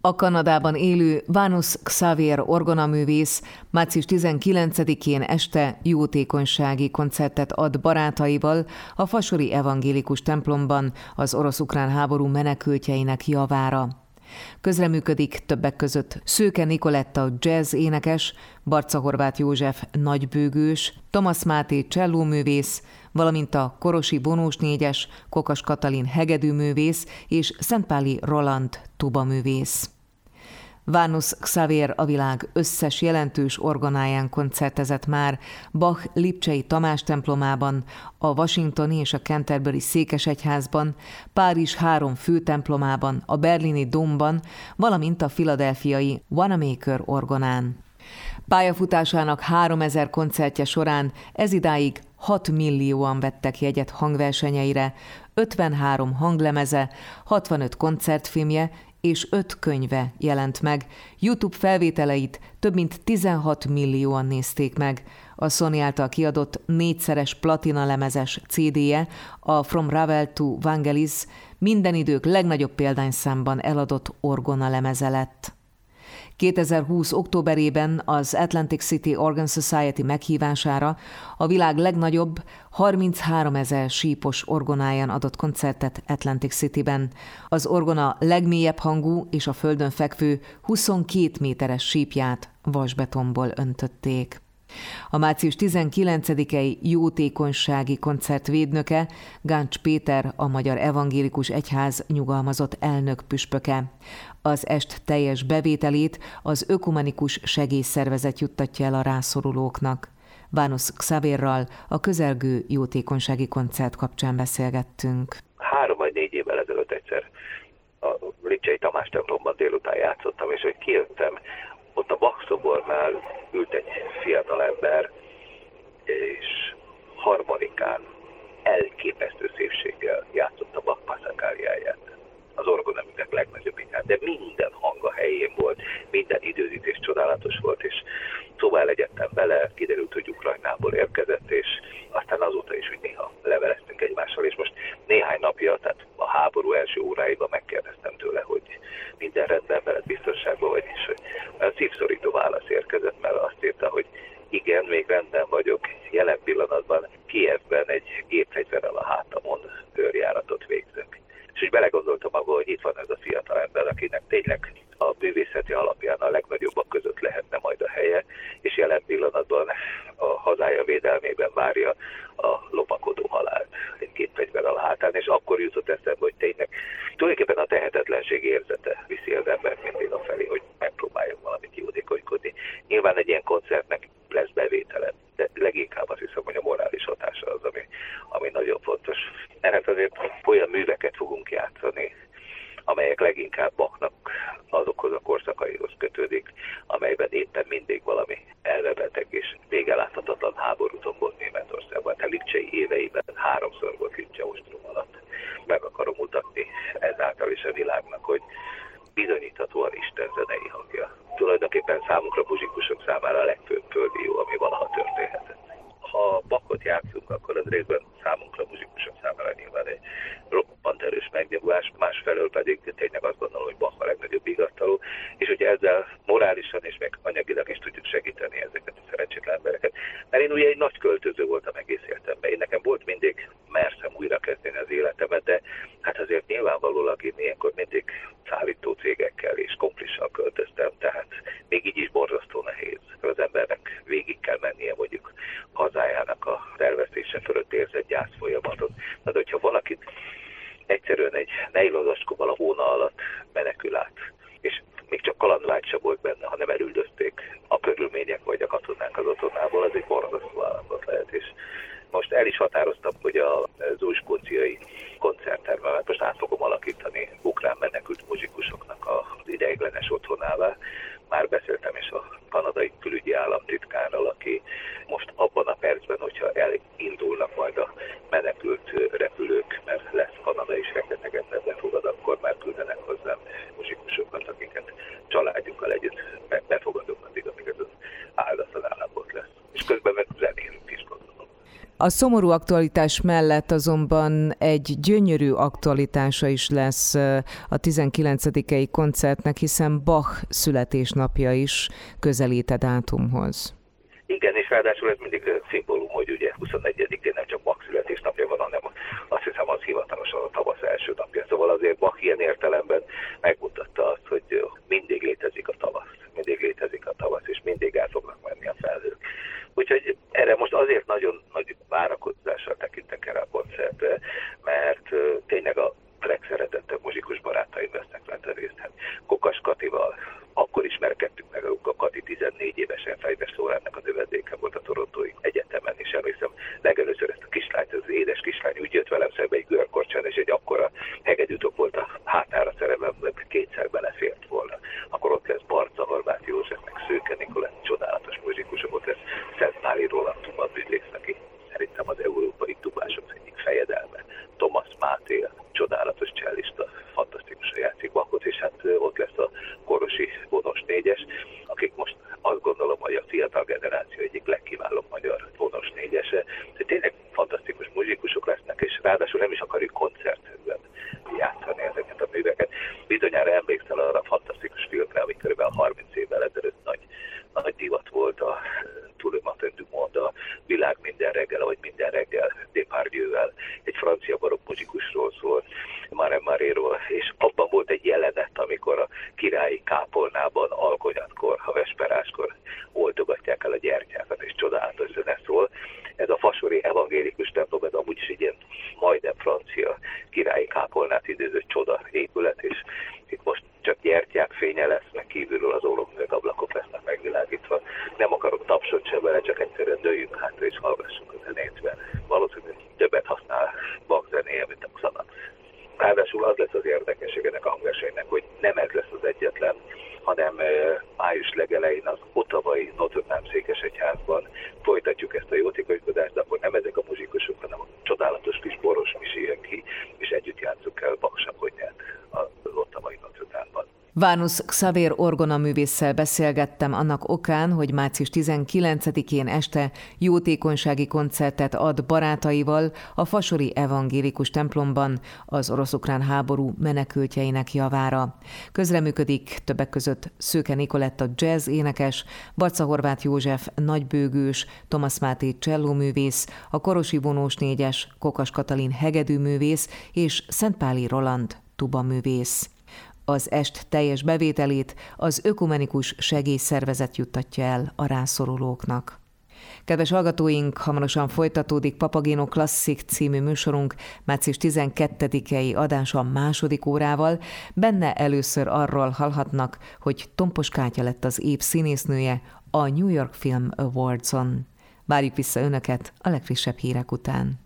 A Kanadában élő Vanus Xavier orgonaművész március 19-én este jótékonysági koncertet ad barátaival a Fasori Evangélikus templomban az orosz-ukrán háború menekültjeinek javára. Közreműködik többek között Szőke Nikoletta jazz énekes, Barca Horváth József nagybőgős, Thomas Máté csellóművész, valamint a Korosi Bonós négyes, Kokas Katalin hegedűművész és Szentpáli Roland tubaművész. Vánus Xavier a világ összes jelentős organáján koncertezett már, Bach Lipcsei Tamás templomában, a Washingtoni és a Canterbury székesegyházban, Párizs három főtemplomában, a berlini Domban, valamint a filadelfiai Wanamaker orgonán. Pályafutásának 3000 koncertje során ez idáig 6 millióan vettek jegyet hangversenyeire, 53 hanglemeze, 65 koncertfilmje és öt könyve jelent meg. YouTube felvételeit több mint 16 millióan nézték meg. A Sony által kiadott négyszeres platina lemezes CD-je, a From Ravel to Vangelis minden idők legnagyobb példányszámban eladott orgona lemeze lett. 2020. októberében az Atlantic City Organ Society meghívására a világ legnagyobb 33 ezer sípos orgonáján adott koncertet Atlantic Cityben. Az orgona legmélyebb hangú és a földön fekvő 22 méteres sípját vasbetonból öntötték. A március 19-i jótékonysági koncert védnöke Gáncs Péter, a Magyar Evangélikus Egyház nyugalmazott elnök püspöke. Az est teljes bevételét az Ökumenikus Segélyszervezet juttatja el a rászorulóknak. Vánusz Xavérral a közelgő jótékonysági koncert kapcsán beszélgettünk. Három vagy négy évvel ezelőtt egyszer a Lipcsei Tamás templomban délután játszottam, és hogy kijöttem, ott a Bach szobornál ült egy fiatal ember, és harmonikán elképesztő szépséggel játszotta Bach passzakáriáját az orgoneműnek legnagyobb inkább, de minden hang a helyén volt, minden időzítés csodálatos volt, és szóval legyettem bele, kiderült, hogy Ukrajnából érkezett, és aztán azóta is, hogy néha leveleztünk egymással, és most néhány napja, tehát a háború első óráiban megkérdeztem tőle, hogy minden rendben veled biztonságban vagy, és hogy szívszorító válasz érkezett, mert azt írta, hogy igen, még rendben vagyok, jelen pillanatban Kievben egy gépfegyverrel a hátamon őrjáratot végzek és úgy belegondoltam abba, hogy itt van ez a fiatal ember, akinek tényleg a művészeti alapján a legnagyobbak között lehetne majd a helye, és jelen pillanatban a hazája védelmében várja a lopakodó halált egy gépfegyver a hátán, és akkor jutott eszembe, hogy tényleg tulajdonképpen a tehetetlenség érzete viszi az embert mindig a felé, hogy megpróbáljon valamit jótékonykodni. Nyilván egy ilyen koncertnek lesz bevétele, de leginkább azt hiszem, hogy a morális hatása az, ami, ami nagyon fontos. Mert azért olyan műveket fogunk játszani, amelyek leginkább Bachnak azokhoz a korszakaihoz kötődik, amelyben éppen mindig valami elvebeteg és végeláthatatlan háborúton volt Németországban. A Lipcsei éveiben háromszor volt Lipcse ostrom alatt. Meg akarom mutatni ezáltal is a világnak, hogy bizonyíthatóan Isten zenei hangja. Tulajdonképpen számunkra muzsikusok számára a legfőbb földi ami valaha történhetett. Ha bakot játszunk, akkor az részben számunkra muzsikusok számára nyilván egy roppant erős megnyugvás, másfelől pedig tényleg azt gondolom, hogy Bach a legnagyobb igaztaló, és hogy ezzel morálisan és meg anyagilag is tudjuk segíteni ezeket a szerencsétlen embereket. Mert én ugye egy nagy költöző voltam egész életemben. Én nekem volt mindig merszem újra kezdeni az életemet, de hát azért nyilvánvalóan én ilyenkor mindig szállító cégekkel és komplissal költöztem, tehát még így is borzasztó nehéz. Az embernek végig kell mennie mondjuk hazájának a tervezése fölött érzett gyász folyamatot. Tehát, hogyha valakit egyszerűen egy nejlozacskóval a hóna alatt menekül át, és még csak kalandvágy sem volt benne, hanem elüldözték a körülmények vagy a katonák az otthonából, az egy borzasztó állapot lehet, és most el is a Zújskóciai koncerttermet most át fogom alakítani ukrán menekült muzsikusoknak az ideiglenes otthonává. Már beszéltem is a kanadai külügyi államtitkárral, aki most abban a percben, hogyha elindulnak majd a menekült repülők, mert lesz Kanada is rengeteget befogad, akkor már küldenek hozzám muzsikusokat, akiket családjukkal együtt befogadunk addig, amíg ez az áldatlan állapot lesz. És közben meg zenélünk is gondolom. A szomorú aktualitás mellett azonban egy gyönyörű aktualitása is lesz a 19. koncertnek, hiszen Bach születésnapja is közelít a dátumhoz. Igen, és ráadásul ez mindig szimbólum, hogy ugye 24-én nem csak Bach születésnapja van, hanem azt hiszem az hivatalosan a tavasz első napja. Szóval azért Bach ilyen értelemben megmutatta azt, hogy mindig létezik a tavasz, mindig létezik a tavasz, és mindig el fognak menni a felhők. Úgyhogy erre most azért nagyon nagy várakozással tekintek erre a koncertre, mert tényleg a legszeretettebb muzsikus barátaim vesznek benne részt. Hát Kokas Katival akkor ismerkedtünk meg, a Kati 14 évesen fejves szórának a növendéke volt a Torontói Egyetemen, és emlékszem legelőször ezt a kislányt, az édes kislány úgy jött velem szembe egy görkorcsán, és egy akkora hegedűtok volt a hátára szerelmem, kétszer belefért volna. Akkor ott lesz Barca, Horváth József, meg Szőke Nikolett, csodálatos muzsikusok, ott lesz Szent Páli Roland Tuba művész, aki szerintem az európai tubások egyik fejedelme. Thomas Máté, csodálatos csellista, fantasztikusan játszik Bakot, és hát ott lesz a Korosi vonos négyes, akik most azt gondolom, hogy a fiatal generáció egyik legkiválóbb magyar De tényleg fantasztikus muzsikusok lesznek, és ráadásul nem is akarjuk koncertben játszani ezeket a műveket. Bizonyára emlékszel arra a fantasztikus filmre, ami kb. 30 évvel ezelőtt nagy, nagy divat volt a Toulouse Martin Dumont, a világ minden reggel, ahogy minden reggel Depardieu-vel, egy francia barokk muzsikusról szól, Mare Maréról, és abban volt egy jelenet, amikor a királyi kápolnában alkonyatkor, a vesperáskor oltogatják el a gyertyákat, és csodálatos zene szól. Ez a fasori evangélikus templom, ez amúgy is egy ilyen majdnem francia királyi kápolnát idéző csoda épület, és itt most csak gyertyák fénye lesz, meg kívülről az ólomüveg ablakok lesznek megvilágítva. Nem akarok tapsot sem vele, csak egyszerűen dőjünk hátra és hallgassunk a zenét, mert valószínűleg többet használ Bach mint a. Ráadásul az lesz az érdekesség ennek a hangversenynek, hogy nem ez lesz az egyetlen, hanem május legelején az Otavai Notre Dame székesegyházban folytatjuk ezt a jótékonykodást, de akkor nem ezek a muzsikusok, hanem a csodálatos kis boros misi jön ki, és együtt játszunk el Bach az Otavai Notre Dame-ban. Vánusz Xavér orgonaművésszel beszélgettem annak okán, hogy március 19-én este jótékonysági koncertet ad barátaival a Fasori Evangélikus templomban az orosz-ukrán háború menekültjeinek javára. Közreműködik többek között Szőke Nikoletta jazz énekes, Baca Horváth József nagybőgős, Thomas Máté csellóművész, a Korosi vonós négyes, Kokas Katalin hegedűművész és Szentpáli Roland tubaművész. Az est teljes bevételét az Ökumenikus Segélyszervezet juttatja el a rászorulóknak. Kedves hallgatóink, hamarosan folytatódik Papagéno Klasszik című műsorunk március 12-i adása második órával. Benne először arról hallhatnak, hogy Tompos Kátya lett az év színésznője a New York Film Awards-on. Várjuk vissza Önöket a legfrissebb hírek után.